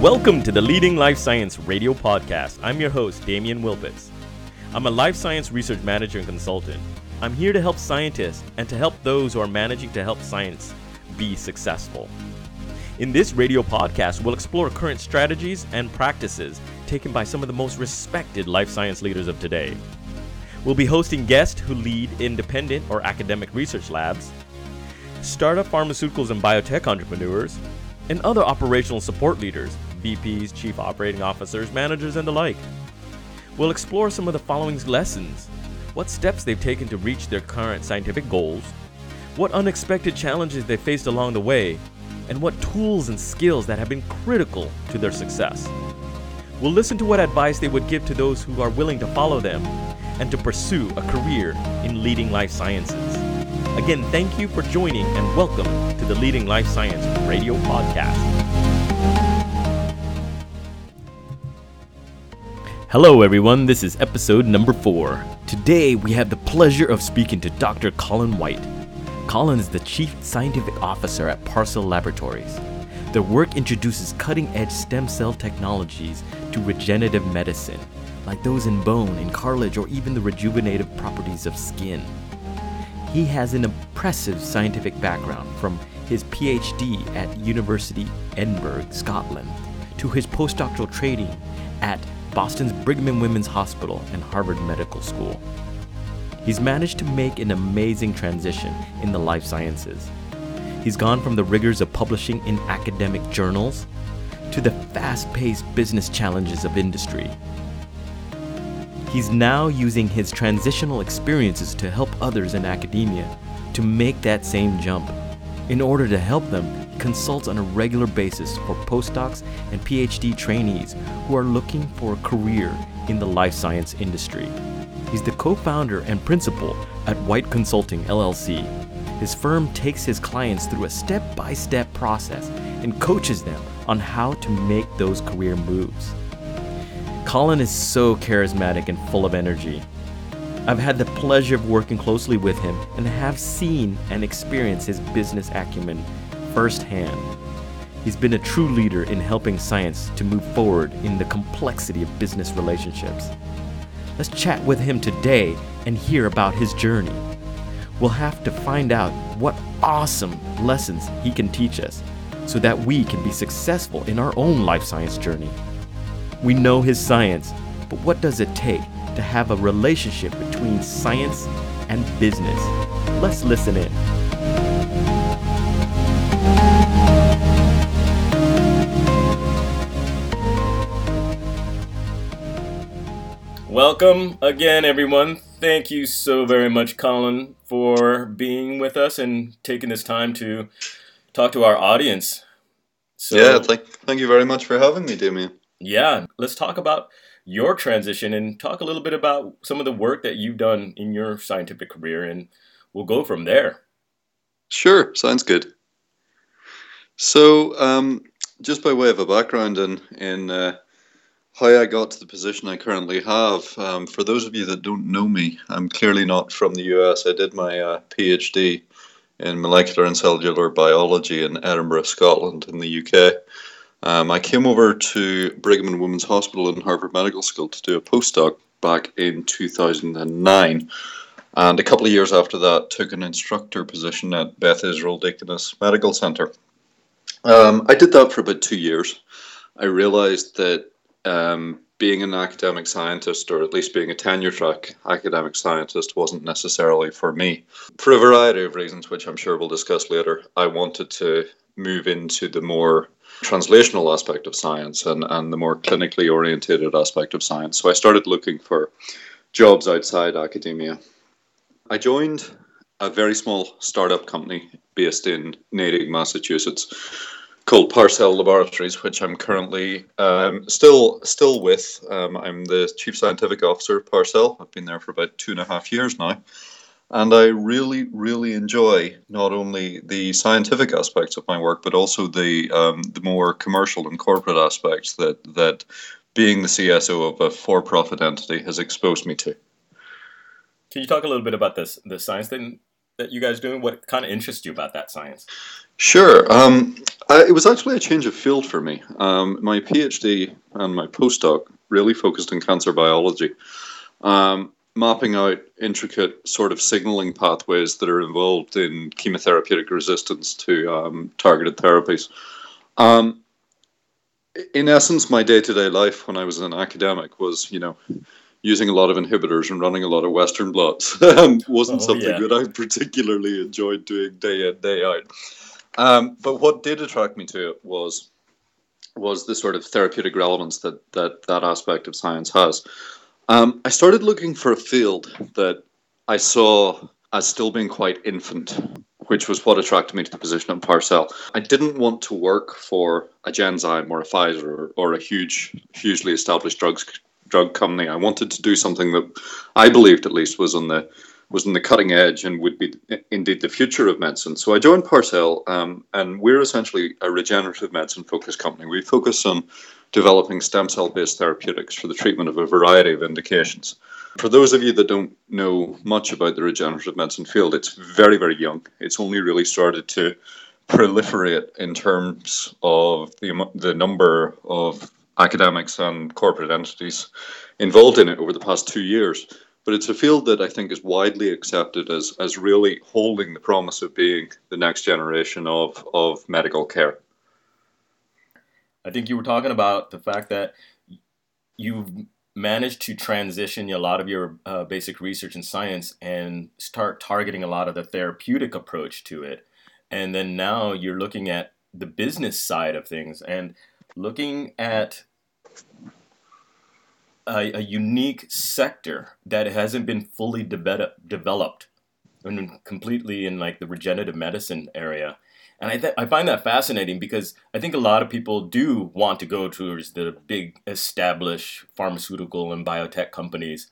Welcome to the Leading Life Science Radio Podcast. I'm your host, Damian Wilpitz. I'm a life science research manager and consultant. I'm here to help scientists and to help those who are managing to help science be successful. In this radio podcast, we'll explore current strategies and practices taken by some of the most respected life science leaders of today. We'll be hosting guests who lead independent or academic research labs, startup pharmaceuticals and biotech entrepreneurs, and other operational support leaders, VPs, chief operating officers, managers, and the like. We'll explore some of the following lessons what steps they've taken to reach their current scientific goals, what unexpected challenges they faced along the way, and what tools and skills that have been critical to their success. We'll listen to what advice they would give to those who are willing to follow them and to pursue a career in leading life sciences. Again, thank you for joining and welcome to the Leading Life Science Radio Podcast. Hello, everyone. This is episode number four. Today, we have the pleasure of speaking to Dr. Colin White. Colin is the Chief Scientific Officer at Parcell Laboratories. Their work introduces cutting edge stem cell technologies to regenerative medicine, like those in bone, in cartilage, or even the rejuvenative properties of skin. He has an impressive scientific background from his PhD at University Edinburgh, Scotland, to his postdoctoral training at Boston's Brigham and Women's Hospital and Harvard Medical School. He's managed to make an amazing transition in the life sciences. He's gone from the rigors of publishing in academic journals to the fast paced business challenges of industry. He's now using his transitional experiences to help others in academia to make that same jump. In order to help them, he consults on a regular basis for postdocs and PhD trainees who are looking for a career in the life science industry. He's the co founder and principal at White Consulting LLC. His firm takes his clients through a step by step process and coaches them on how to make those career moves. Colin is so charismatic and full of energy. I've had the pleasure of working closely with him and have seen and experienced his business acumen firsthand. He's been a true leader in helping science to move forward in the complexity of business relationships. Let's chat with him today and hear about his journey. We'll have to find out what awesome lessons he can teach us so that we can be successful in our own life science journey. We know his science, but what does it take to have a relationship between science and business? Let's listen in. Welcome again, everyone. Thank you so very much, Colin, for being with us and taking this time to talk to our audience. So, yeah, thank, thank you very much for having me, Damien. Yeah, let's talk about your transition and talk a little bit about some of the work that you've done in your scientific career, and we'll go from there. Sure, sounds good. So, um, just by way of a background in in uh, how I got to the position I currently have, um, for those of you that don't know me, I'm clearly not from the US. I did my uh, PhD in molecular and cellular biology in Edinburgh, Scotland, in the UK. Um, I came over to Brigham and Women's Hospital and Harvard Medical School to do a postdoc back in 2009. And a couple of years after that, took an instructor position at Beth Israel Deaconess Medical Center. Um, I did that for about two years. I realized that um, being an academic scientist, or at least being a tenure track academic scientist, wasn't necessarily for me. For a variety of reasons, which I'm sure we'll discuss later, I wanted to move into the more translational aspect of science and, and the more clinically orientated aspect of science. So I started looking for jobs outside academia. I joined a very small startup company based in Natick, Massachusetts, called Parcell Laboratories, which I'm currently um, still still with. Um, I'm the chief scientific officer of Parcell. I've been there for about two and a half years now. And I really, really enjoy not only the scientific aspects of my work, but also the um, the more commercial and corporate aspects that that being the CSO of a for-profit entity has exposed me to. Can you talk a little bit about this the science thing that you guys doing? What kind of interests you about that science? Sure. Um, I, it was actually a change of field for me. Um, my PhD and my postdoc really focused on cancer biology, um, mapping out intricate sort of signaling pathways that are involved in chemotherapeutic resistance to um, targeted therapies. Um, in essence, my day to day life when I was an academic was, you know, using a lot of inhibitors and running a lot of Western blots. wasn't oh, something yeah. that I particularly enjoyed doing day in, day out. Um, but what did attract me to it was was the sort of therapeutic relevance that that, that aspect of science has. Um, I started looking for a field that I saw as still being quite infant, which was what attracted me to the position at Parcell. I didn't want to work for a Genzyme or a Pfizer or, or a huge, hugely established drugs drug company. I wanted to do something that I believed, at least, was on the was on the cutting edge and would be indeed the future of medicine. So I joined Parcell, um, and we're essentially a regenerative medicine focused company. We focus on developing stem cell based therapeutics for the treatment of a variety of indications. For those of you that don't know much about the regenerative medicine field, it's very, very young. It's only really started to proliferate in terms of the, the number of academics and corporate entities involved in it over the past two years. But it's a field that I think is widely accepted as, as really holding the promise of being the next generation of, of medical care. I think you were talking about the fact that you've managed to transition a lot of your uh, basic research in science and start targeting a lot of the therapeutic approach to it. And then now you're looking at the business side of things and looking at a, a unique sector that hasn't been fully de- developed and completely in like the regenerative medicine area. And I, th- I find that fascinating because I think a lot of people do want to go towards the big established pharmaceutical and biotech companies.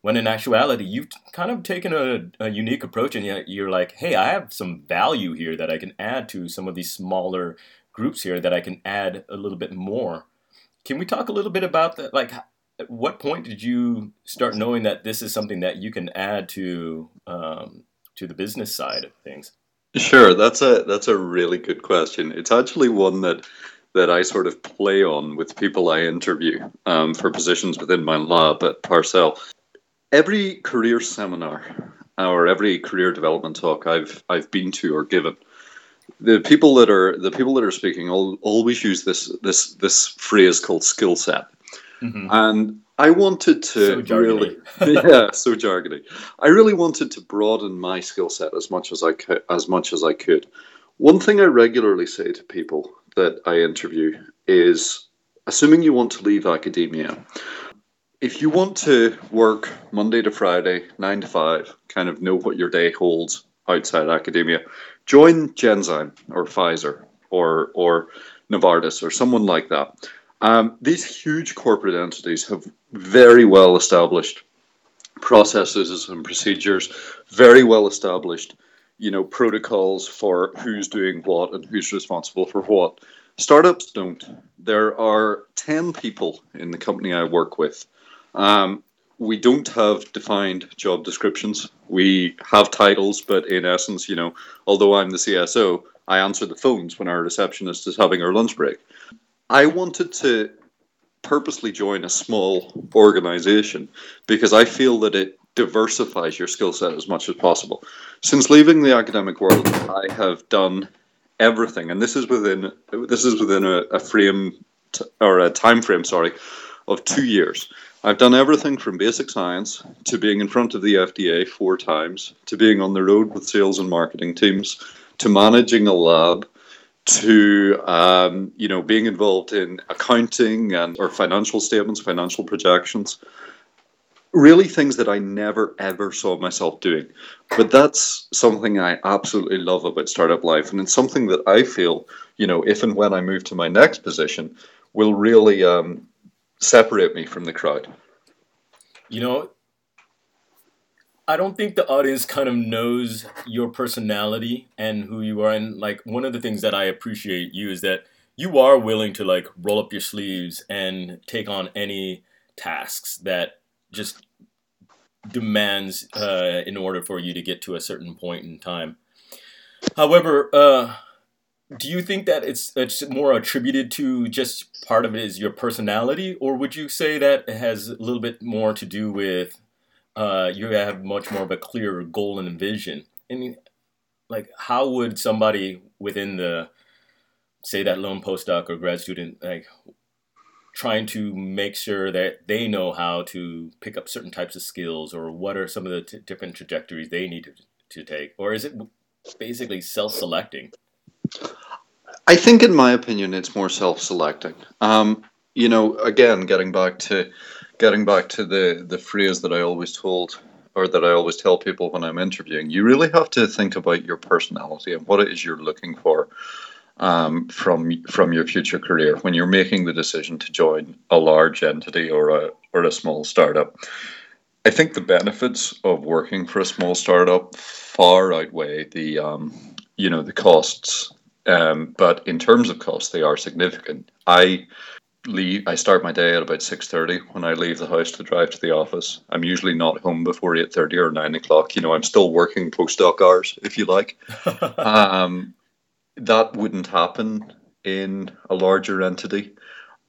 When in actuality, you've kind of taken a, a unique approach and yet you're like, hey, I have some value here that I can add to some of these smaller groups here that I can add a little bit more. Can we talk a little bit about that? Like, at what point did you start knowing that this is something that you can add to um, to the business side of things? Sure, that's a that's a really good question. It's actually one that that I sort of play on with people I interview um, for positions within my lab at Parcell. Every career seminar or every career development talk I've I've been to or given, the people that are the people that are speaking always use this this this phrase called skill set Mm-hmm. And I wanted to so really, yeah, so jargony. I really wanted to broaden my skill set as much as I could, as much as I could. One thing I regularly say to people that I interview is, assuming you want to leave academia, if you want to work Monday to Friday, nine to five, kind of know what your day holds outside academia, join Genzyme or Pfizer or or Novartis or someone like that um, these huge corporate entities have very well established processes and procedures, very well established, you know, protocols for who's doing what and who's responsible for what. Startups don't. There are 10 people in the company I work with. Um, we don't have defined job descriptions. We have titles, but in essence, you know, although I'm the CSO, I answer the phones when our receptionist is having her lunch break. I wanted to purposely join a small organization because I feel that it diversifies your skill set as much as possible. Since leaving the academic world, I have done everything, and this is within this is within a, a frame t- or a time frame, sorry, of two years. I've done everything from basic science to being in front of the FDA four times, to being on the road with sales and marketing teams, to managing a lab, to um, you know being involved in accounting and or financial statements, financial projections. Really, things that I never ever saw myself doing. But that's something I absolutely love about startup life, and it's something that I feel, you know, if and when I move to my next position, will really um, separate me from the crowd. You know, I don't think the audience kind of knows your personality and who you are. And like one of the things that I appreciate you is that you are willing to like roll up your sleeves and take on any tasks that just demands uh, in order for you to get to a certain point in time. However, uh, do you think that it's it's more attributed to just part of it is your personality, or would you say that it has a little bit more to do with uh, you have much more of a clear goal and vision? And like, how would somebody within the say that lone postdoc or grad student like trying to make sure that they know how to pick up certain types of skills or what are some of the t- different trajectories they need to, to take? Or is it basically self-selecting i think in my opinion it's more self-selecting um, you know again getting back to getting back to the the phrase that i always told or that i always tell people when i'm interviewing you really have to think about your personality and what it is you're looking for um, from from your future career when you're making the decision to join a large entity or a or a small startup. I think the benefits of working for a small startup far outweigh the um, you know the costs. Um, but in terms of costs, they are significant. I leave. I start my day at about six thirty. When I leave the house to drive to the office, I'm usually not home before eight thirty or nine o'clock. You know, I'm still working postdoc hours, if you like. um, that wouldn't happen in a larger entity.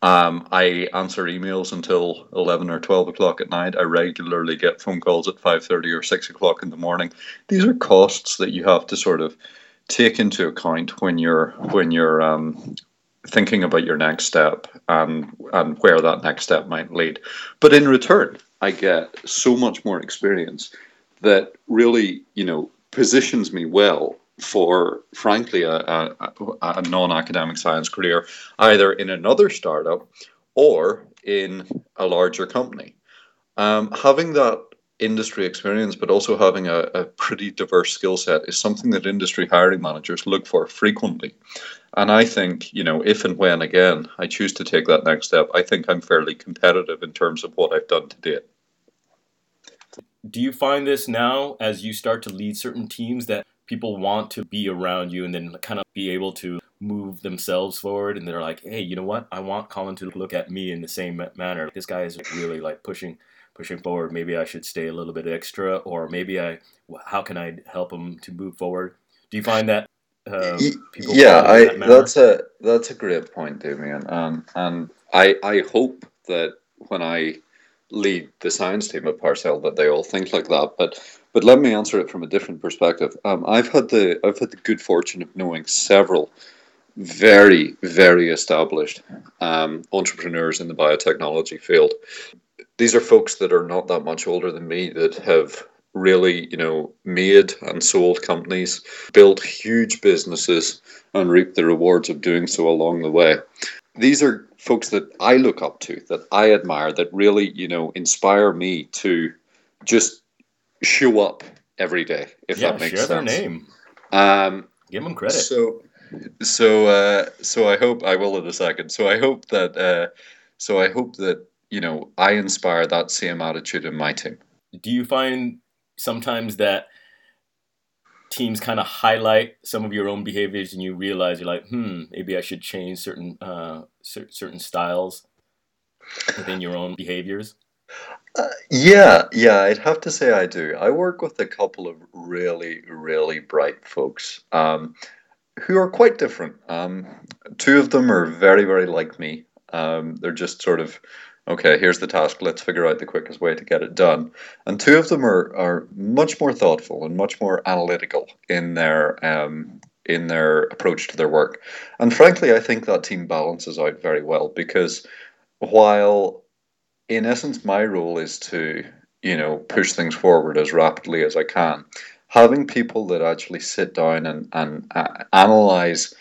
Um, I answer emails until eleven or twelve o'clock at night. I regularly get phone calls at five thirty or six o'clock in the morning. These are costs that you have to sort of take into account when you're when you're um, thinking about your next step and and where that next step might lead. But in return, I get so much more experience that really, you know, positions me well for, frankly, a, a, a non academic science career, either in another startup or in a larger company. Um, having that industry experience, but also having a, a pretty diverse skill set is something that industry hiring managers look for frequently. And I think, you know, if and when again I choose to take that next step, I think I'm fairly competitive in terms of what I've done to date. Do you find this now as you start to lead certain teams that people want to be around you and then kind of be able to move themselves forward and they're like hey you know what i want colin to look at me in the same manner this guy is really like pushing pushing forward maybe i should stay a little bit extra or maybe i how can i help them to move forward do you find that uh, yeah i that that's a that's a great point damien um, and i i hope that when i lead the science team at Parcell that they all think like that. But but let me answer it from a different perspective. Um, I've had the I've had the good fortune of knowing several very very established um, entrepreneurs in the biotechnology field. These are folks that are not that much older than me that have really you know made and sold companies, built huge businesses, and reaped the rewards of doing so along the way. These are folks that I look up to, that I admire, that really, you know, inspire me to just show up every day. If yeah, that makes share sense. their name. Um, Give them credit. So, so, uh, so I hope I will in a second. So I hope that, uh, so I hope that you know I inspire that same attitude in my team. Do you find sometimes that teams kind of highlight some of your own behaviors and you realize you're like, hmm, maybe I should change certain uh, cer- certain styles within your own behaviors? Uh, yeah, yeah, I'd have to say I do. I work with a couple of really, really bright folks um, who are quite different. Um, two of them are very, very like me. Um, they're just sort of okay, here's the task, let's figure out the quickest way to get it done. And two of them are, are much more thoughtful and much more analytical in their um, in their approach to their work. And frankly, I think that team balances out very well because while in essence my role is to, you know, push things forward as rapidly as I can, having people that actually sit down and, and uh, analyze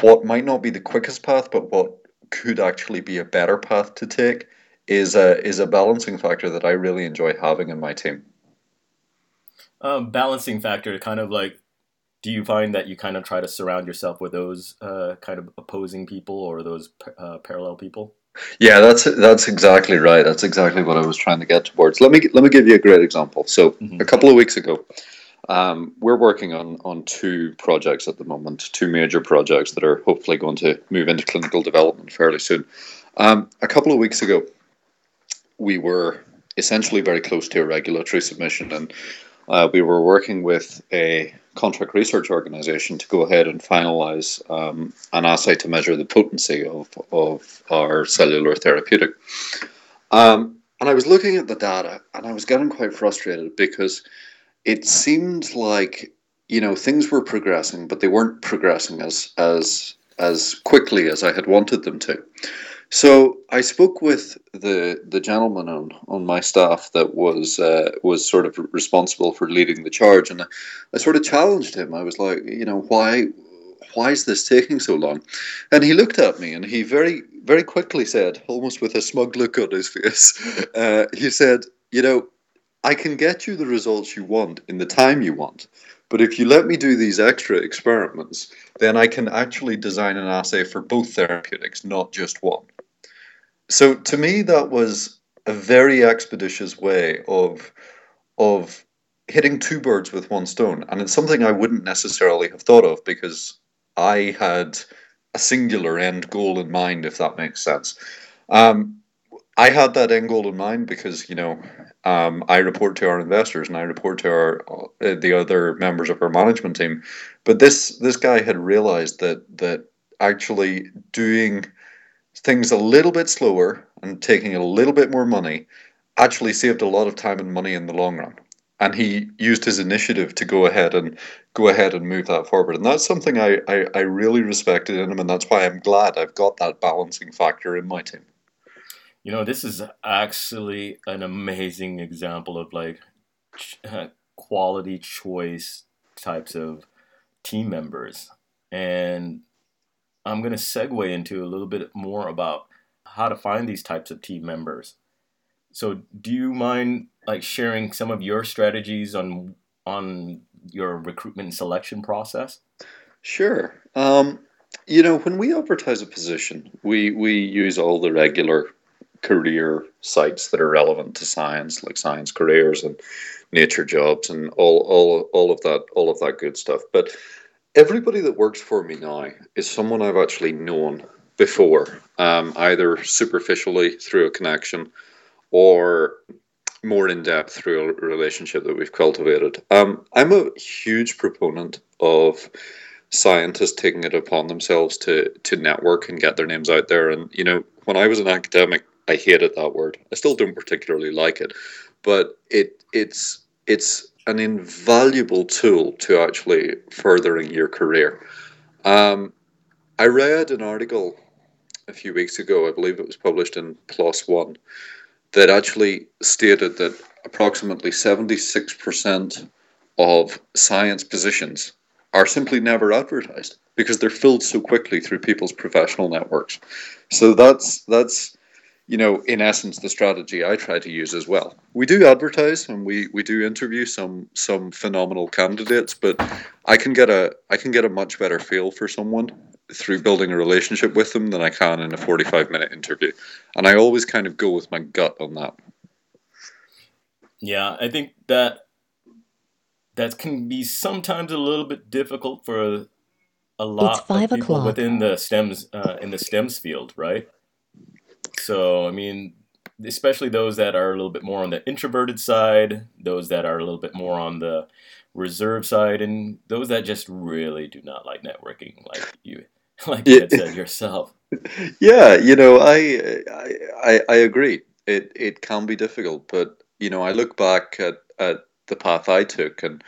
what might not be the quickest path, but what could actually be a better path to take is a is a balancing factor that I really enjoy having in my team. Um, balancing factor, kind of like, do you find that you kind of try to surround yourself with those uh, kind of opposing people or those uh, parallel people? Yeah, that's that's exactly right. That's exactly what I was trying to get towards. Let me let me give you a great example. So mm-hmm. a couple of weeks ago, um, we're working on on two projects at the moment, two major projects that are hopefully going to move into clinical development fairly soon. Um, a couple of weeks ago, we were essentially very close to a regulatory submission, and uh, we were working with a contract research organization to go ahead and finalize um, an assay to measure the potency of, of our cellular therapeutic. Um, and I was looking at the data and I was getting quite frustrated because it seemed like you know things were progressing, but they weren't progressing as as as quickly as I had wanted them to. So I spoke with the the gentleman on, on my staff that was uh, was sort of responsible for leading the charge, and I, I sort of challenged him. I was like, you know, why why is this taking so long? And he looked at me and he very very quickly said, almost with a smug look on his face, uh, he said, you know, I can get you the results you want in the time you want. But if you let me do these extra experiments, then I can actually design an assay for both therapeutics, not just one. So to me, that was a very expeditious way of of hitting two birds with one stone, and it's something I wouldn't necessarily have thought of because I had a singular end goal in mind, if that makes sense. Um, I had that end goal in mind because you know um, I report to our investors and I report to our uh, the other members of our management team. But this this guy had realized that that actually doing things a little bit slower and taking a little bit more money actually saved a lot of time and money in the long run. And he used his initiative to go ahead and go ahead and move that forward. And that's something I, I, I really respected in him, and that's why I'm glad I've got that balancing factor in my team. You know, this is actually an amazing example of like quality choice types of team members. And I'm going to segue into a little bit more about how to find these types of team members. So, do you mind like sharing some of your strategies on on your recruitment and selection process? Sure. Um, you know, when we advertise a position, we we use all the regular career sites that are relevant to science, like science careers and nature jobs and all all all of that all of that good stuff. But everybody that works for me now is someone I've actually known before, um, either superficially through a connection or more in depth through a relationship that we've cultivated. Um, I'm a huge proponent of scientists taking it upon themselves to to network and get their names out there. And you know, when I was an academic, I hated that word. I still don't particularly like it, but it it's it's an invaluable tool to actually furthering your career. Um, I read an article a few weeks ago, I believe it was published in PLOS One, that actually stated that approximately 76% of science positions are simply never advertised because they're filled so quickly through people's professional networks. So that's that's you know, in essence, the strategy I try to use as well. We do advertise and we, we do interview some some phenomenal candidates, but I can get a I can get a much better feel for someone through building a relationship with them than I can in a forty five minute interview, and I always kind of go with my gut on that. Yeah, I think that that can be sometimes a little bit difficult for a, a lot of people o'clock. within the stems uh, in the stems field, right? So, I mean, especially those that are a little bit more on the introverted side, those that are a little bit more on the reserve side, and those that just really do not like networking, like you, like you had said yourself. Yeah, you know, I, I, I agree. It it can be difficult, but you know, I look back at at the path I took, and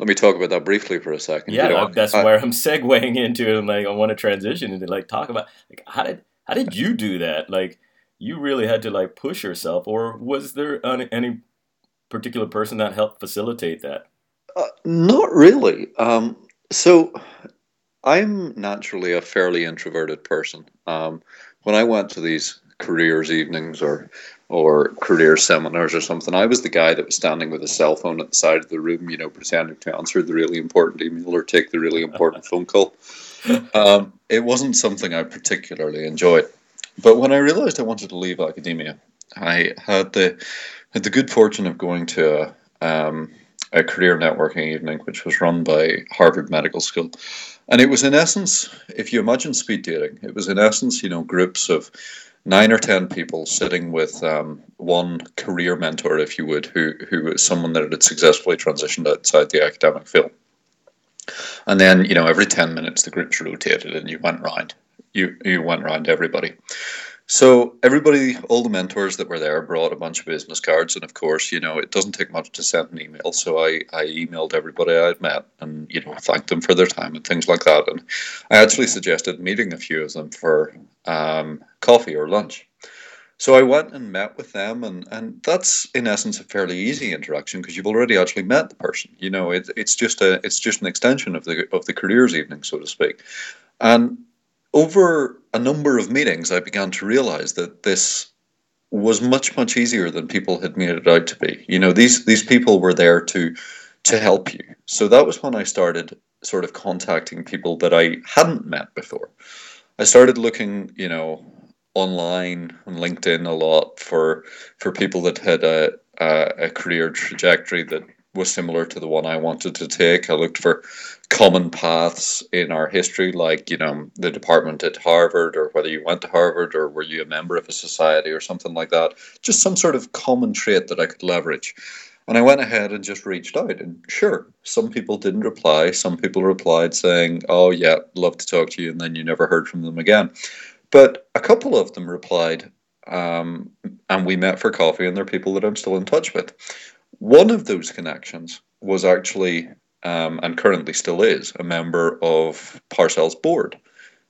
let me talk about that briefly for a second. Yeah, you know, that's I, where I'm segueing into, and like I want to transition into like talk about like how did how did you do that? Like you really had to like push yourself, or was there any particular person that helped facilitate that? Uh, not really. Um, so I'm naturally a fairly introverted person. Um, when I went to these careers evenings or or career seminars or something, I was the guy that was standing with a cell phone at the side of the room, you know, pretending to answer the really important email or take the really important phone call. Um, it wasn't something I particularly enjoyed. But when I realized I wanted to leave academia, I had the had the good fortune of going to a, um, a career networking evening, which was run by Harvard Medical School, and it was in essence, if you imagine speed dating, it was in essence, you know, groups of nine or ten people sitting with um, one career mentor, if you would, who who was someone that had successfully transitioned outside the academic field. And then, you know, every ten minutes the groups rotated and you went round. You you went around to everybody. So everybody, all the mentors that were there, brought a bunch of business cards, and of course, you know, it doesn't take much to send an email. So I, I emailed everybody I'd met, and you know, thanked them for their time and things like that. And I actually suggested meeting a few of them for um, coffee or lunch. So I went and met with them, and, and that's in essence a fairly easy introduction because you've already actually met the person. You know, it, it's just a it's just an extension of the of the careers evening, so to speak. And over a number of meetings, I began to realize that this was much much easier than people had made it out to be. You know, these these people were there to to help you. So that was when I started sort of contacting people that I hadn't met before. I started looking, you know, online and LinkedIn a lot for for people that had a a, a career trajectory that was similar to the one I wanted to take. I looked for common paths in our history, like, you know, the department at Harvard, or whether you went to Harvard, or were you a member of a society, or something like that. Just some sort of common trait that I could leverage. And I went ahead and just reached out. And sure, some people didn't reply. Some people replied saying, Oh, yeah, love to talk to you. And then you never heard from them again. But a couple of them replied, um, and we met for coffee, and they're people that I'm still in touch with. One of those connections was actually, um, and currently still is, a member of Parcell's board.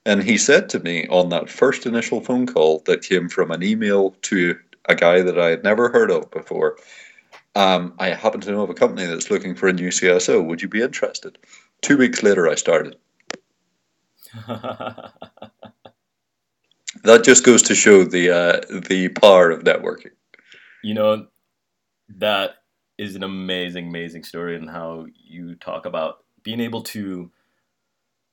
And he said to me on that first initial phone call that came from an email to a guy that I had never heard of before, um, I happen to know of a company that's looking for a new CSO. Would you be interested? Two weeks later, I started. that just goes to show the uh, the power of networking. You know, that is an amazing, amazing story and how you talk about being able to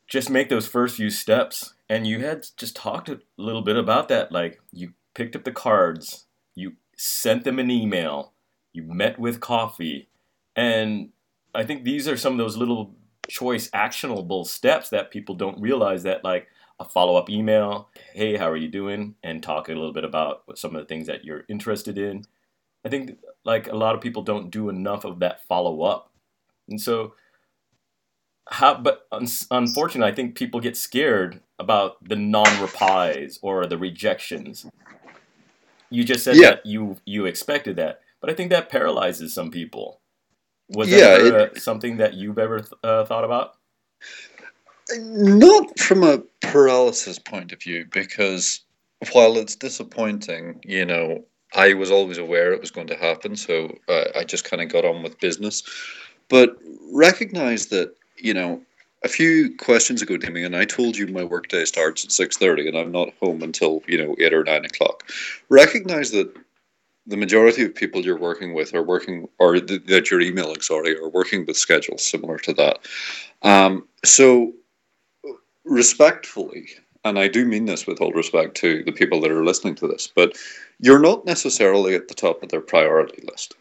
just make those first few steps. And you had just talked a little bit about that. Like you picked up the cards, you sent them an email, you met with coffee. And I think these are some of those little choice actionable steps that people don't realize that like a follow-up email hey how are you doing and talk a little bit about some of the things that you're interested in I think like a lot of people don't do enough of that follow up, and so how? But un- unfortunately, I think people get scared about the non replies or the rejections. You just said yeah. that you you expected that, but I think that paralyzes some people. Was yeah, that it, something that you've ever th- uh, thought about? Not from a paralysis point of view, because while it's disappointing, you know, I was always aware it was going to happen, so uh, I just kind of got on with business. But recognize that you know a few questions ago, Damien, and I told you my workday starts at six thirty, and I'm not home until you know eight or nine o'clock. Recognize that the majority of people you're working with are working, or th- that you're emailing, sorry, are working with schedules similar to that. Um, so, respectfully, and I do mean this with all respect to the people that are listening to this, but you're not necessarily at the top of their priority list.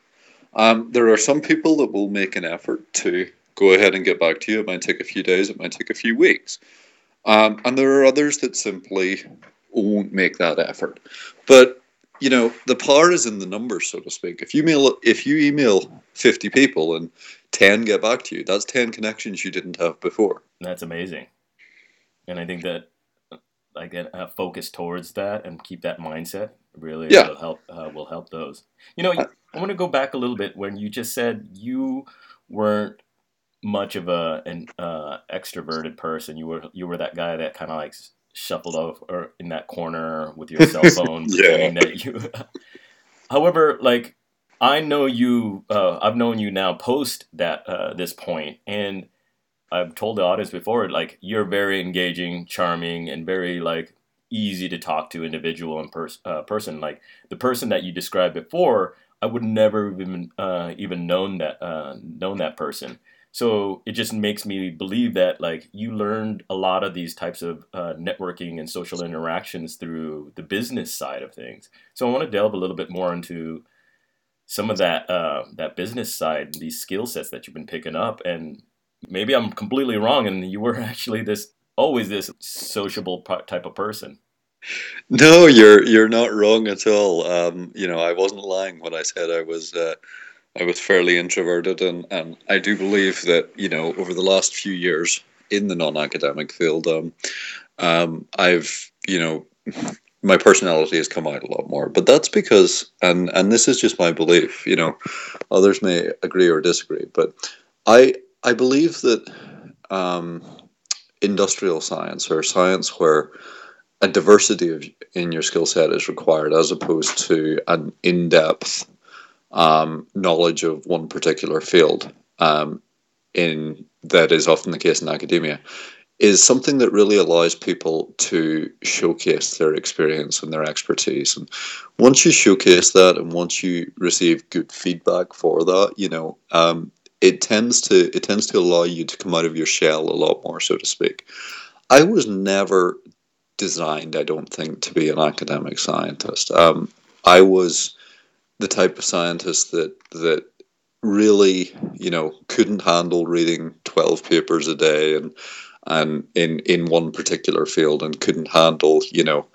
Um, there are some people that will make an effort to go ahead and get back to you. It might take a few days, it might take a few weeks. Um, and there are others that simply won't make that effort. But you know, the power is in the numbers, so to speak. If you email if you email fifty people and ten get back to you, that's ten connections you didn't have before. That's amazing. And I think that like a, focus towards that and keep that mindset really yeah. will help uh, will help those. You know, uh, I want to go back a little bit when you just said you weren't much of a an uh, extroverted person. You were you were that guy that kind of like shuffled off or in that corner with your cell phone, yeah. that you. However, like I know you, uh, I've known you now post that uh, this point, and I've told the audience before, like you're very engaging, charming, and very like easy to talk to individual and pers- uh, person. Like the person that you described before, I would never even uh, even known that uh, known that person. So it just makes me believe that like you learned a lot of these types of uh, networking and social interactions through the business side of things. So I want to delve a little bit more into some of that uh, that business side, these skill sets that you've been picking up, and maybe I'm completely wrong and you were actually this always this sociable type of person. No, you're you're not wrong at all. Um, you know, I wasn't lying when I said I was uh, I was fairly introverted, and and I do believe that you know over the last few years in the non-academic field, um, um, I've you know my personality has come out a lot more. But that's because, and and this is just my belief. You know, others may agree or disagree, but I I believe that um, industrial science or science where a diversity of, in your skill set is required as opposed to an in-depth um, knowledge of one particular field um, in that is often the case in academia is something that really allows people to showcase their experience and their expertise. And once you showcase that and once you receive good feedback for that you know um, it tends to it tends to allow you to come out of your shell a lot more so to speak. I was never designed i don't think to be an academic scientist. Um, i was the type of scientist that that really, you know, couldn't handle reading twelve papers a day and and in in one particular field and couldn't handle, you know,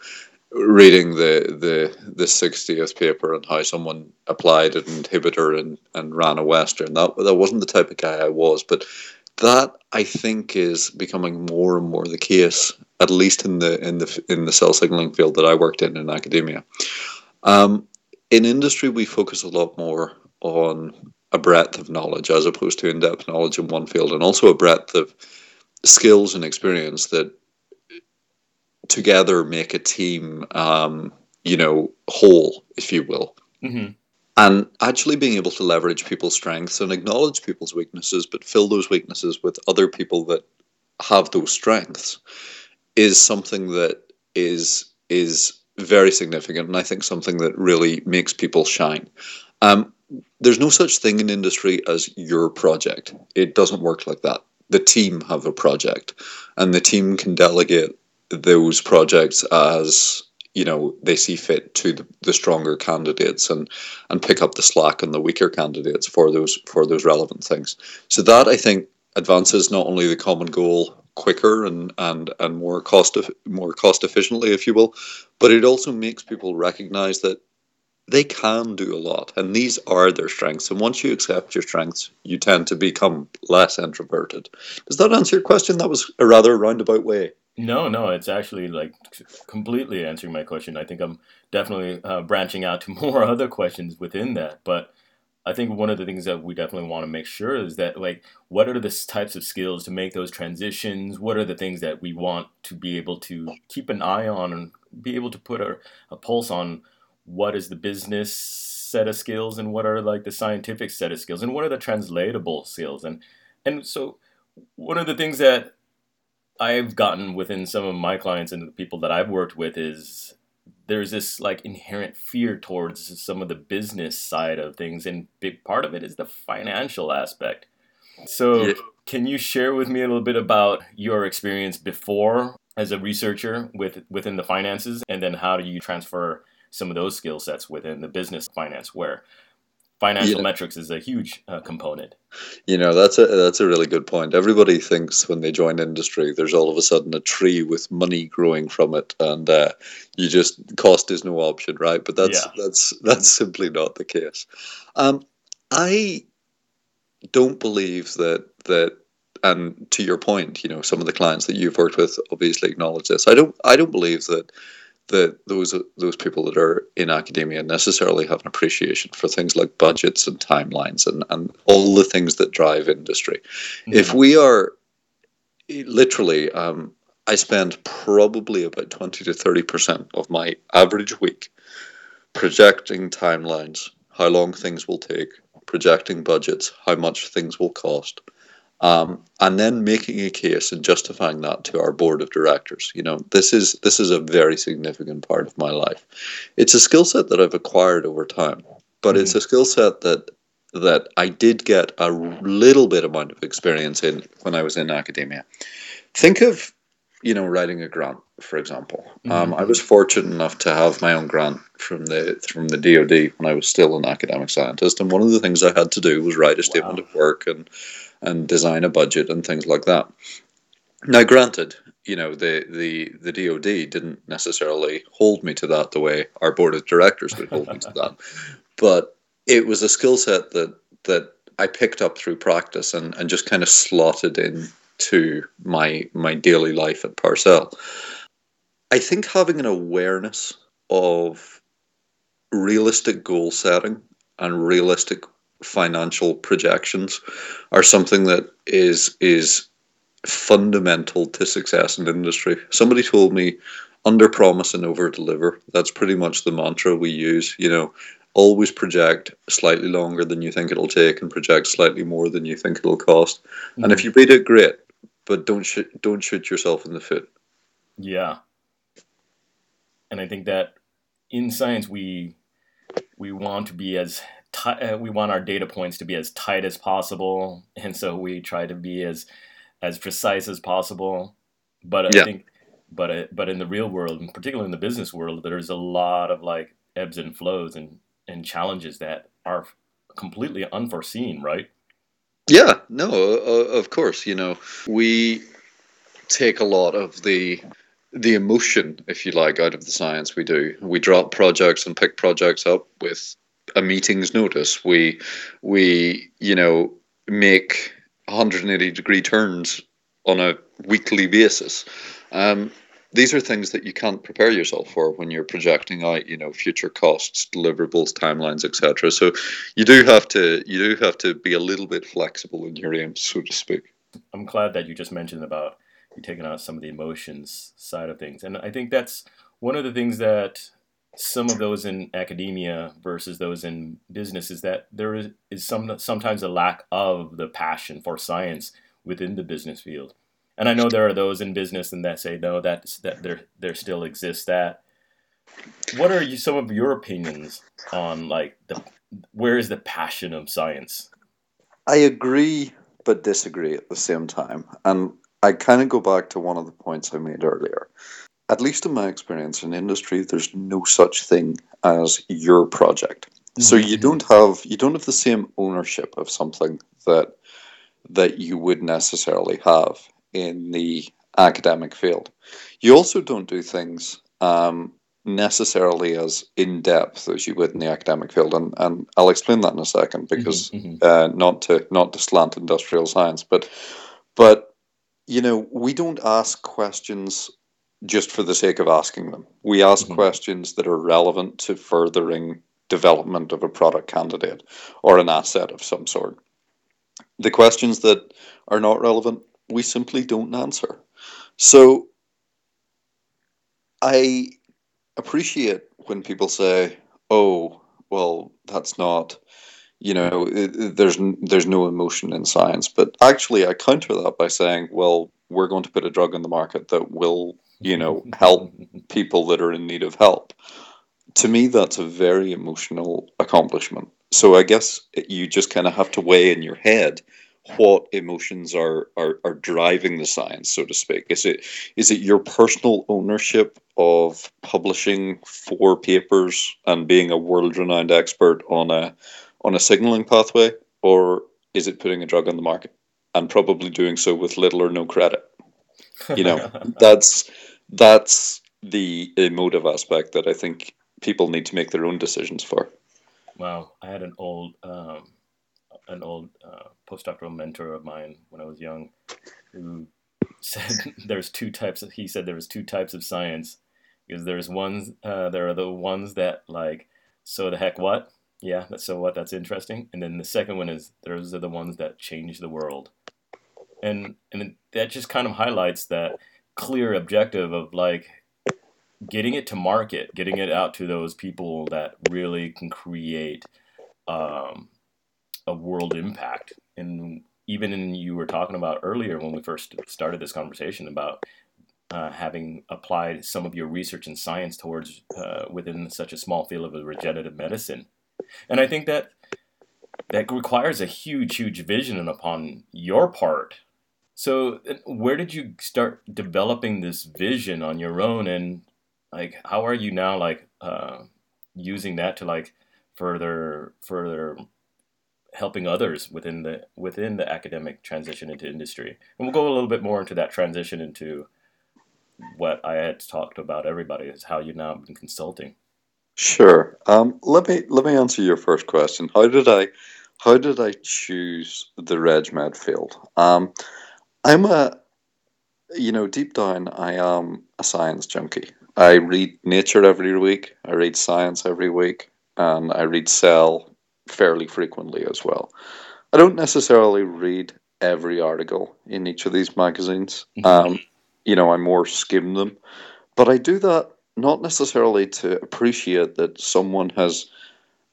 reading the the the sixtieth paper and how someone applied an inhibitor and and ran a western. That that wasn't the type of guy I was, but that I think is becoming more and more the case, at least in the in the in the cell signaling field that I worked in in academia. Um, in industry, we focus a lot more on a breadth of knowledge as opposed to in-depth knowledge in one field, and also a breadth of skills and experience that together make a team, um, you know, whole, if you will. Mm-hmm. And actually being able to leverage people's strengths and acknowledge people's weaknesses, but fill those weaknesses with other people that have those strengths, is something that is is very significant, and I think something that really makes people shine. Um, there's no such thing in industry as your project. It doesn't work like that. The team have a project, and the team can delegate those projects as you know they see fit to the, the stronger candidates and and pick up the slack on the weaker candidates for those for those relevant things. So that I think advances not only the common goal quicker and and and more cost more cost efficiently, if you will, but it also makes people recognize that they can do a lot, and these are their strengths. And once you accept your strengths, you tend to become less introverted. Does that answer your question? That was a rather roundabout way. No, no, it's actually like completely answering my question. I think I'm definitely uh, branching out to more other questions within that, but I think one of the things that we definitely want to make sure is that like what are the types of skills to make those transitions? What are the things that we want to be able to keep an eye on and be able to put a, a pulse on what is the business set of skills and what are like the scientific set of skills and what are the translatable skills and and so one of the things that I've gotten within some of my clients and the people that I've worked with is there's this like inherent fear towards some of the business side of things and big part of it is the financial aspect so yeah. can you share with me a little bit about your experience before as a researcher with within the finances and then how do you transfer some of those skill sets within the business finance where financial yeah. metrics is a huge uh, component. You know, that's a that's a really good point. Everybody thinks when they join industry, there's all of a sudden a tree with money growing from it, and uh, you just cost is no option, right? But that's yeah. that's that's simply not the case. Um, I don't believe that that. And to your point, you know, some of the clients that you've worked with obviously acknowledge this. I don't. I don't believe that that those those people that are in academia necessarily have an appreciation for things like budgets and timelines and, and all the things that drive industry. Mm-hmm. If we are literally, um, I spend probably about 20 to 30% of my average week projecting timelines, how long things will take, projecting budgets, how much things will cost, um, and then making a case and justifying that to our board of directors. You know, this is this is a very significant part of my life. It's a skill set that I've acquired over time, but mm-hmm. it's a skill set that that I did get a little bit amount of experience in when I was in academia. Think of you know writing a grant, for example. Mm-hmm. Um, I was fortunate enough to have my own grant from the from the DoD when I was still an academic scientist, and one of the things I had to do was write a statement wow. of work and and design a budget and things like that. Now, granted, you know the the the DoD didn't necessarily hold me to that the way our board of directors would hold me to that, but it was a skill set that that I picked up through practice and, and just kind of slotted in to my my daily life at Parcell. I think having an awareness of realistic goal setting and realistic financial projections are something that is is fundamental to success in industry. Somebody told me under promise and over deliver. That's pretty much the mantra we use. You know, always project slightly longer than you think it'll take and project slightly more than you think it'll cost. Mm-hmm. And if you beat it, great, but don't sh- don't shoot yourself in the foot. Yeah, and I think that in science we we want to be as uh, we want our data points to be as tight as possible, and so we try to be as as precise as possible. But I think, but uh, but in the real world, and particularly in the business world, there's a lot of like ebbs and flows and and challenges that are completely unforeseen, right? Yeah, no, uh, of course. You know, we take a lot of the the emotion, if you like, out of the science we do. We drop projects and pick projects up with a meeting's notice. We we you know make 180 degree turns on a weekly basis. Um, these are things that you can't prepare yourself for when you're projecting out, you know, future costs, deliverables, timelines, etc. So you do have to you do have to be a little bit flexible in your aims, so to speak. I'm glad that you just mentioned about you taking out some of the emotions side of things, and I think that's one of the things that some of those in academia versus those in business is that there is, is some sometimes a lack of the passion for science within the business field. And I know there are those in business and that say no, that's that there there still exists that. What are you some of your opinions on like the where is the passion of science? I agree but disagree at the same time. And I kind of go back to one of the points I made earlier at least in my experience in industry, there's no such thing as your project. Mm-hmm. So you don't have you don't have the same ownership of something that that you would necessarily have in the academic field. You also don't do things um, necessarily as in depth as you would in the academic field, and, and I'll explain that in a second mm-hmm, because mm-hmm. uh, not to not to slant industrial science, but but you know we don't ask questions just for the sake of asking them. We ask mm-hmm. questions that are relevant to furthering development of a product candidate or an asset of some sort. The questions that are not relevant, we simply don't answer. So I appreciate when people say, "Oh, well, that's not." You know, there's there's no emotion in science, but actually, I counter that by saying, "Well, we're going to put a drug on the market that will you know, mm-hmm. help people that are in need of help. To me, that's a very emotional accomplishment. So I guess you just kind of have to weigh in your head what emotions are, are are driving the science, so to speak. Is it is it your personal ownership of publishing four papers and being a world renowned expert on a on a signaling pathway, or is it putting a drug on the market and probably doing so with little or no credit? You know, that's that's the emotive aspect that I think people need to make their own decisions for. Wow, I had an old um, an old uh, postdoctoral mentor of mine when I was young who said there's two types of he said there was two types of science. Because there's ones uh, there are the ones that like so the heck what? Yeah that's so what? That's interesting. And then the second one is those are the ones that change the world. And and that just kind of highlights that clear objective of like getting it to market, getting it out to those people that really can create um, a world impact. And even in you were talking about earlier when we first started this conversation about uh, having applied some of your research and science towards uh, within such a small field of regenerative medicine. And I think that that requires a huge, huge vision upon your part so, where did you start developing this vision on your own, and like, how are you now, like, uh, using that to like further further helping others within the within the academic transition into industry? And we'll go a little bit more into that transition into what I had talked about everybody is how you've now been consulting. Sure. Um, let me let me answer your first question. How did I how did I choose the RegMed field? Um, I'm a you know deep down I am a science junkie. I read Nature every week. I read Science every week, and I read Cell fairly frequently as well. I don't necessarily read every article in each of these magazines. Mhm. Um, you know, I more skim them, but I do that not necessarily to appreciate that someone has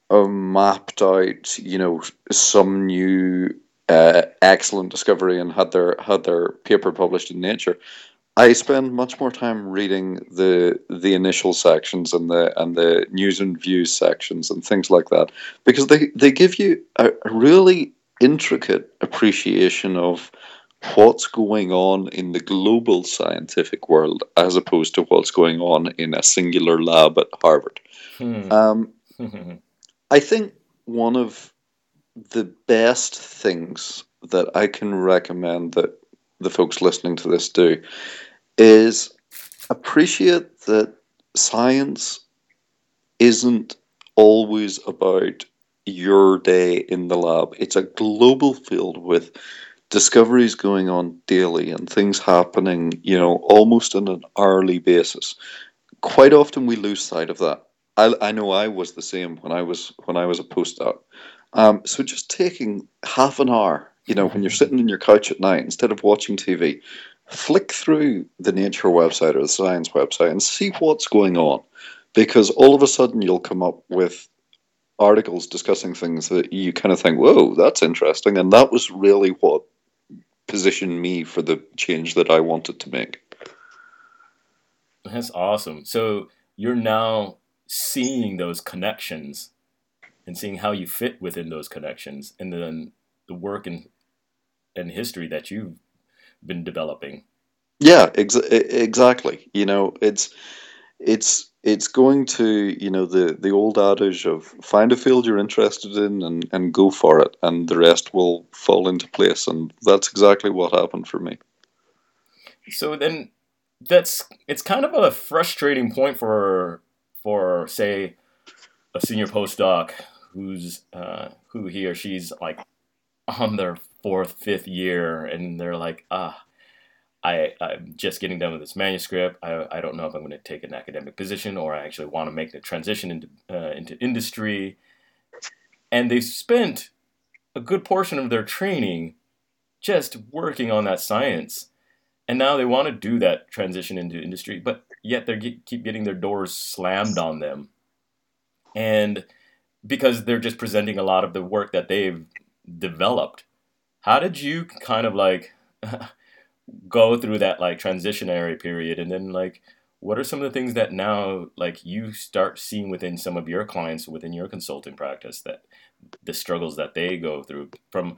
uh, mapped out, you know, some new uh, excellent discovery and had their had their paper published in Nature. I spend much more time reading the the initial sections and the and the news and views sections and things like that because they, they give you a, a really intricate appreciation of what's going on in the global scientific world as opposed to what's going on in a singular lab at Harvard. Hmm. Um, I think one of the best things that I can recommend that the folks listening to this do is appreciate that science isn't always about your day in the lab. It's a global field with discoveries going on daily and things happening, you know, almost on an hourly basis. Quite often we lose sight of that. I, I know I was the same when I was when I was a postdoc. Um, so just taking half an hour, you know, when you're sitting in your couch at night, instead of watching TV, flick through the Nature website or the Science website and see what's going on, because all of a sudden you'll come up with articles discussing things that you kind of think, "Whoa, that's interesting," and that was really what positioned me for the change that I wanted to make. That's awesome. So you're now seeing those connections and seeing how you fit within those connections and then the work and and history that you've been developing. Yeah, ex- exactly. You know, it's it's it's going to you know the the old adage of find a field you're interested in and and go for it, and the rest will fall into place, and that's exactly what happened for me. So then that's it's kind of a frustrating point for for say a senior postdoc who's uh, who he or she's like on their fourth fifth year and they're like ah I, I'm just getting done with this manuscript. I, I don't know if I'm going to take an academic position or I actually want to make the transition into uh, into industry. And they spent a good portion of their training just working on that science, and now they want to do that transition into industry, but yet they get, keep getting their doors slammed on them, and because they're just presenting a lot of the work that they've developed. How did you kind of like go through that like transitionary period and then like what are some of the things that now like you start seeing within some of your clients within your consulting practice that the struggles that they go through from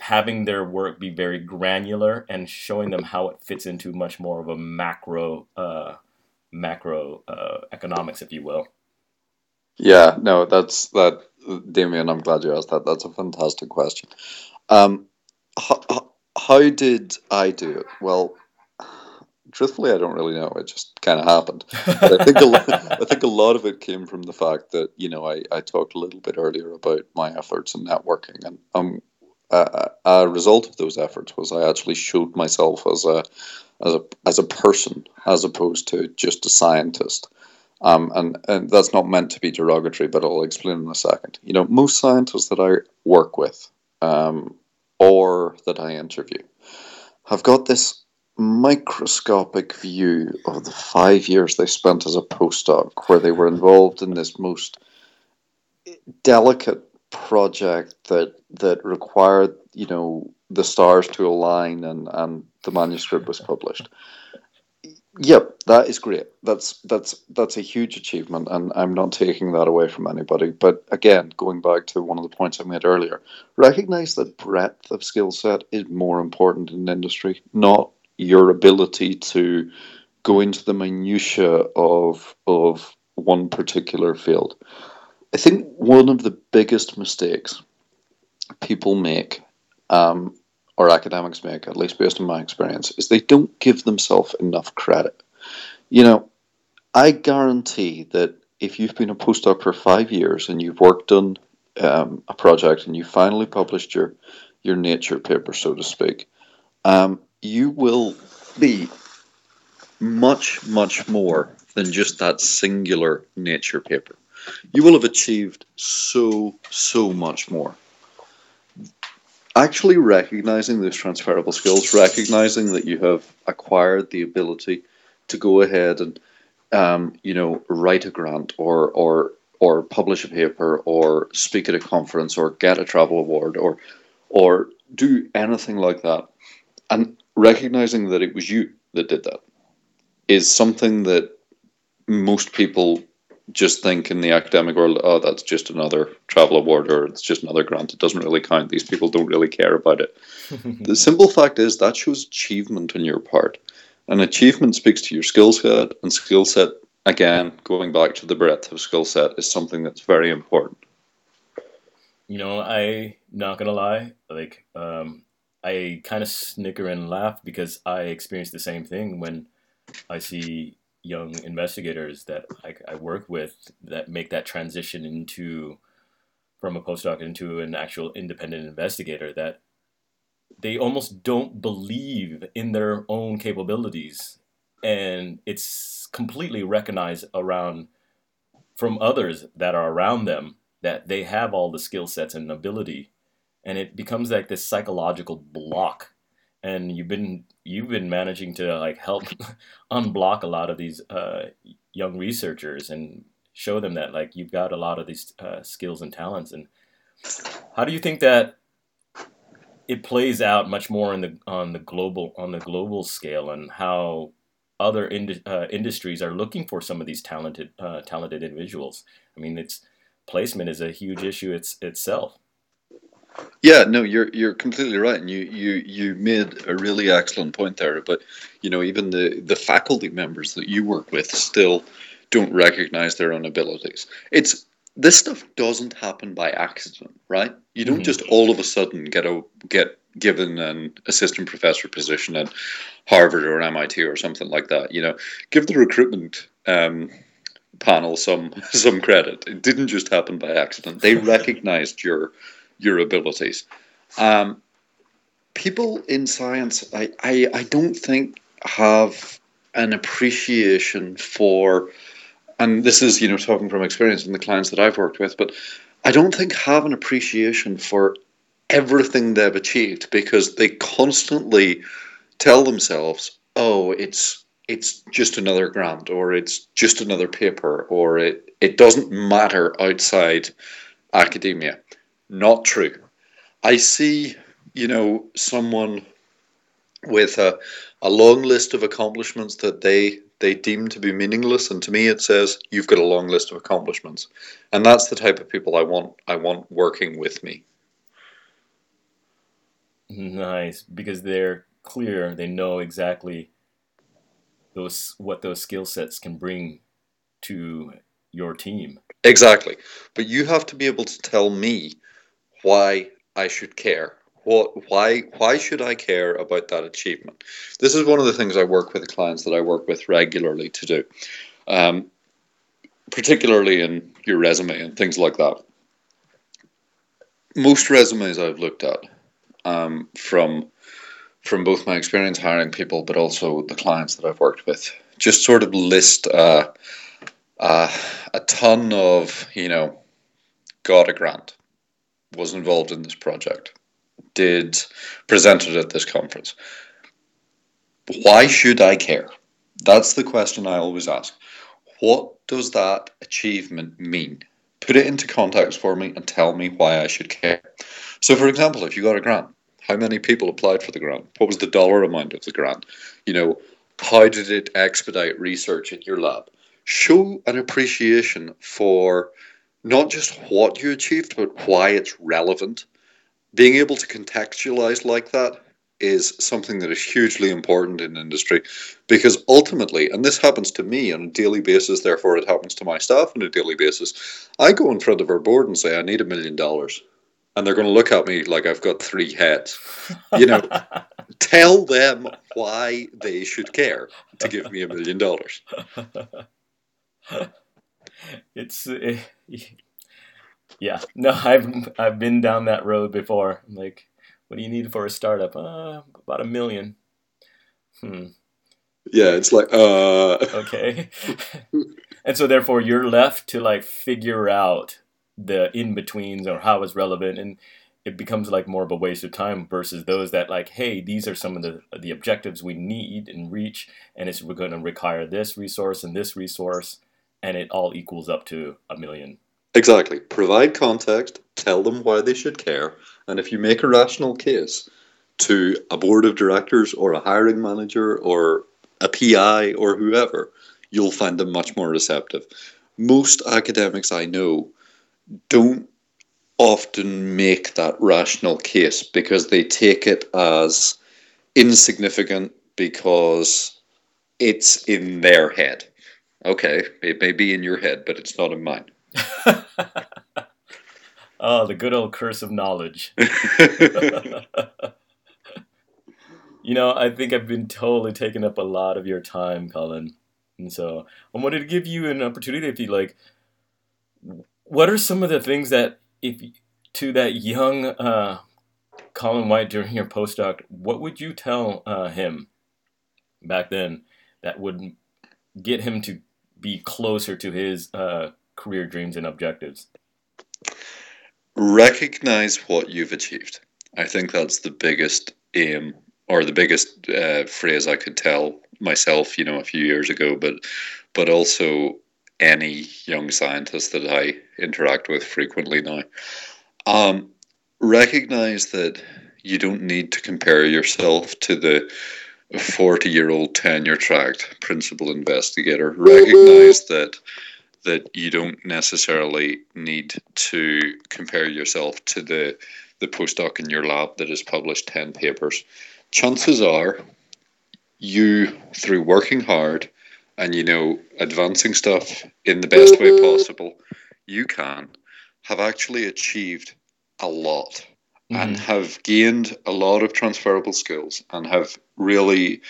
having their work be very granular and showing them how it fits into much more of a macro uh, macro uh, economics if you will Yeah, no, that's that, Damien. I'm glad you asked that. That's a fantastic question. Um, how, how did I do it? Well, truthfully, I don't really know. It just kind of happened. But I think a lot, I think a lot of it came from the fact that you know I, I talked a little bit earlier about my efforts in networking, and um, a, a result of those efforts was I actually showed myself as a as a as a person as opposed to just a scientist. Um, and, and that's not meant to be derogatory, but I'll explain in a second. You know, most scientists that I work with um, or that I interview have got this microscopic view of the five years they spent as a postdoc, where they were involved in this most delicate project that that required, you know, the stars to align and, and the manuscript was published. Yep, that is great. That's that's that's a huge achievement, and I'm not taking that away from anybody. But again, going back to one of the points I made earlier, recognize that breadth of skill set is more important in industry, not your ability to go into the minutia of of one particular field. I think one of the biggest mistakes people make um, or academics make, at least based on my experience, is they don't give themselves enough credit. You know, I guarantee that if you've been a postdoc for five years and you've worked on um, a project and you finally published your your nature paper, so to speak, um, you will be much, much more than just that singular nature paper. You will have achieved so, so much more. Actually, recognizing those transferable skills, recognizing that you have acquired the ability to go ahead and, um, you know, write a grant or or or publish a paper or speak at a conference or get a travel award or or do anything like that, and recognizing that it was you that did that is something that most people just think in the academic world, oh, that's just another travel award or it's just another grant. It doesn't really count. These people don't really care about it. the simple fact is that shows achievement on your part. And achievement speaks to your skill set, and skill set, again, going back to the breadth of skill set, is something that's very important. You know, I not gonna lie, like um, I kind of snicker and laugh because I experienced the same thing when I see young investigators that I, I work with that make that transition into from a postdoc into an actual independent investigator that they almost don't believe in their own capabilities. And it's completely recognized around from others that are around them that they have all the skill sets and ability. And it becomes like this psychological block and you've been you've been managing to like help unblock a lot of these uh, young researchers and show them that like you've got a lot of these uh, skills and talents. And how do you think that it plays out much more in the on the global on the global scale and how other ind- uh, industries are looking for some of these talented uh, talented individuals? I mean it's placement is a huge issue it's, itself yeah, no, you're you're completely right, and you you you made a really excellent point there. But you know, even the the faculty members that you work with still don't recognize their own abilities. It's this stuff doesn't happen by accident, right? You don't mm-hmm. just all of a sudden get a get given an assistant professor position at Harvard or MIT or something like that. You know, give the recruitment um, panel some some credit. It didn't just happen by accident. They recognized your your abilities. Um, people in science, I, I, I don't think have an appreciation for, and this is, you know, talking from experience in the clients that I've worked with, but I don't think have an appreciation for everything they've achieved because they constantly tell themselves, oh, it's it's just another grant or it's just another paper or it, it doesn't matter outside academia not true. I see, you know, someone with a, a long list of accomplishments that they they deem to be meaningless and to me it says you've got a long list of accomplishments. And that's the type of people i want i want working with me. Nice because they're clear they know exactly those what those skill sets can bring to your team. Exactly. But you have to be able to tell me why I should care. What, why, why should I care about that achievement? This is one of the things I work with the clients that I work with regularly to do, um, particularly in your resume and things like that. Most resumes I've looked at um, from from both my experience hiring people, but also the clients that I've worked with, just sort of list uh, uh, a ton of you know got a grant was involved in this project, did presented at this conference. Why should I care? That's the question I always ask. What does that achievement mean? Put it into context for me and tell me why I should care. So, for example, if you got a grant, how many people applied for the grant? What was the dollar amount of the grant? You know, how did it expedite research in your lab? Show an appreciation for not just what you achieved, but why it's relevant. Being able to contextualize like that is something that is hugely important in industry because ultimately, and this happens to me on a daily basis, therefore it happens to my staff on a daily basis. I go in front of our board and say, I need a million dollars. and they're going to look at me like I've got three heads. You know, tell them why they should care to give me a million dollars. It's uh, yeah. No, I've I've been down that road before. I'm like, what do you need for a startup? Uh, about a million. Hmm. Yeah, it's like uh Okay. and so therefore you're left to like figure out the in betweens or how it's relevant and it becomes like more of a waste of time versus those that like hey these are some of the the objectives we need and reach and it's we're going to require this resource and this resource and it all equals up to a million exactly. Provide context, tell them why they should care, and if you make a rational case to a board of directors or a hiring manager or a PI or whoever, you'll find them much more receptive. Most academics I know don't often make that rational case because they take it as insignificant because it's in their head. Okay, it may be in your head, but it's not in mine. oh the good old curse of knowledge you know i think i've been totally taking up a lot of your time colin and so i wanted to give you an opportunity if you like what are some of the things that if to that young uh, colin white during your postdoc what would you tell uh, him back then that would get him to be closer to his uh, career dreams and objectives Recognize what you've achieved. I think that's the biggest aim or the biggest uh, phrase I could tell myself, you know, a few years ago, but but also any young scientist that I interact with frequently now. Um, recognize that you don't need to compare yourself to the 40 year old tenure track principal investigator. Recognize that that you don't necessarily need to compare yourself to the the postdoc in your lab that has published 10 papers. Chances are you through working hard and you know advancing stuff in the best way mm-hmm. possible, you can have actually achieved a lot mm-hmm. and have gained a lot of transferable skills and have really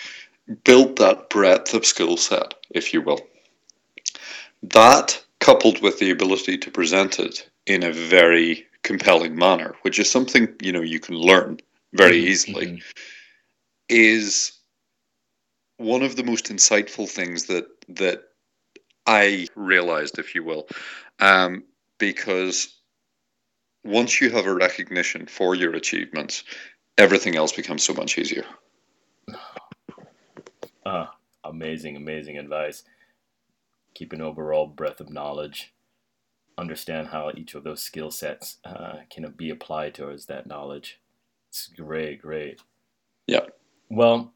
built that breadth of skill set, if you will. That, coupled with the ability to present it in a very compelling manner, which is something you know you can learn very mm-hmm. easily, mm-hmm. is one of the most insightful things that that I realized, if you will, um, because once you have a recognition for your achievements, everything else becomes so much easier. Uh, amazing, amazing advice keep an overall breadth of knowledge, understand how each of those skill sets uh, can be applied towards that knowledge. It's great, great. Yeah. Well,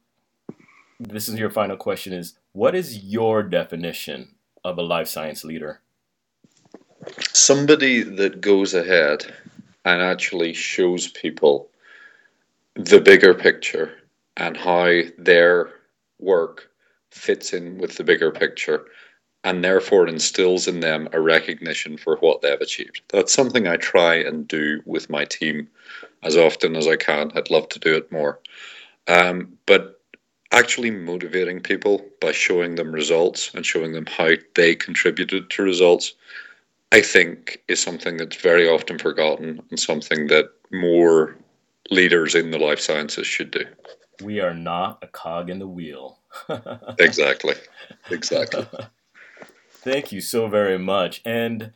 this is your final question is what is your definition of a life science leader? Somebody that goes ahead and actually shows people the bigger picture and how their work fits in with the bigger picture and therefore instills in them a recognition for what they've achieved. That's something I try and do with my team as often as I can. I'd love to do it more. Um, but actually motivating people by showing them results and showing them how they contributed to results, I think is something that's very often forgotten and something that more leaders in the life sciences should do. We are not a cog in the wheel. exactly. Exactly. Thank you so very much. And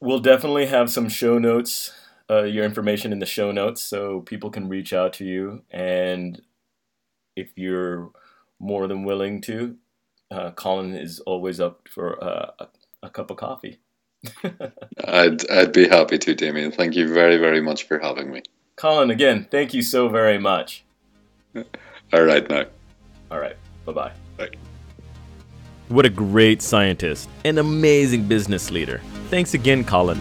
we'll definitely have some show notes, uh, your information in the show notes, so people can reach out to you. And if you're more than willing to, uh, Colin is always up for uh, a, a cup of coffee. I'd, I'd be happy to, Damien. Thank you very, very much for having me. Colin, again, thank you so very much. All right, now. All right. Bye-bye. Bye. What a great scientist, an amazing business leader. Thanks again, Colin.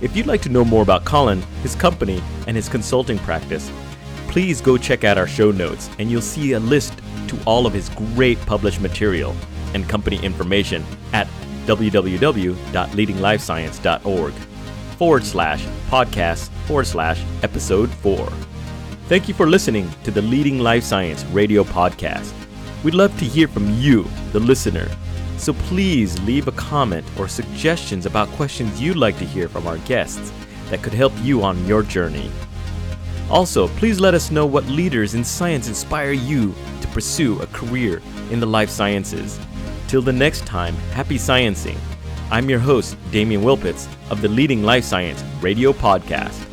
If you'd like to know more about Colin, his company, and his consulting practice, please go check out our show notes and you'll see a list to all of his great published material and company information at www.leadinglifescience.org. forward slash podcast forward slash episode 4. Thank you for listening to the Leading Life Science radio podcast. We'd love to hear from you, the listener. So please leave a comment or suggestions about questions you'd like to hear from our guests that could help you on your journey. Also, please let us know what leaders in science inspire you to pursue a career in the life sciences. Till the next time, happy sciencing. I'm your host, Damian Wilpitz of the Leading Life Science Radio Podcast.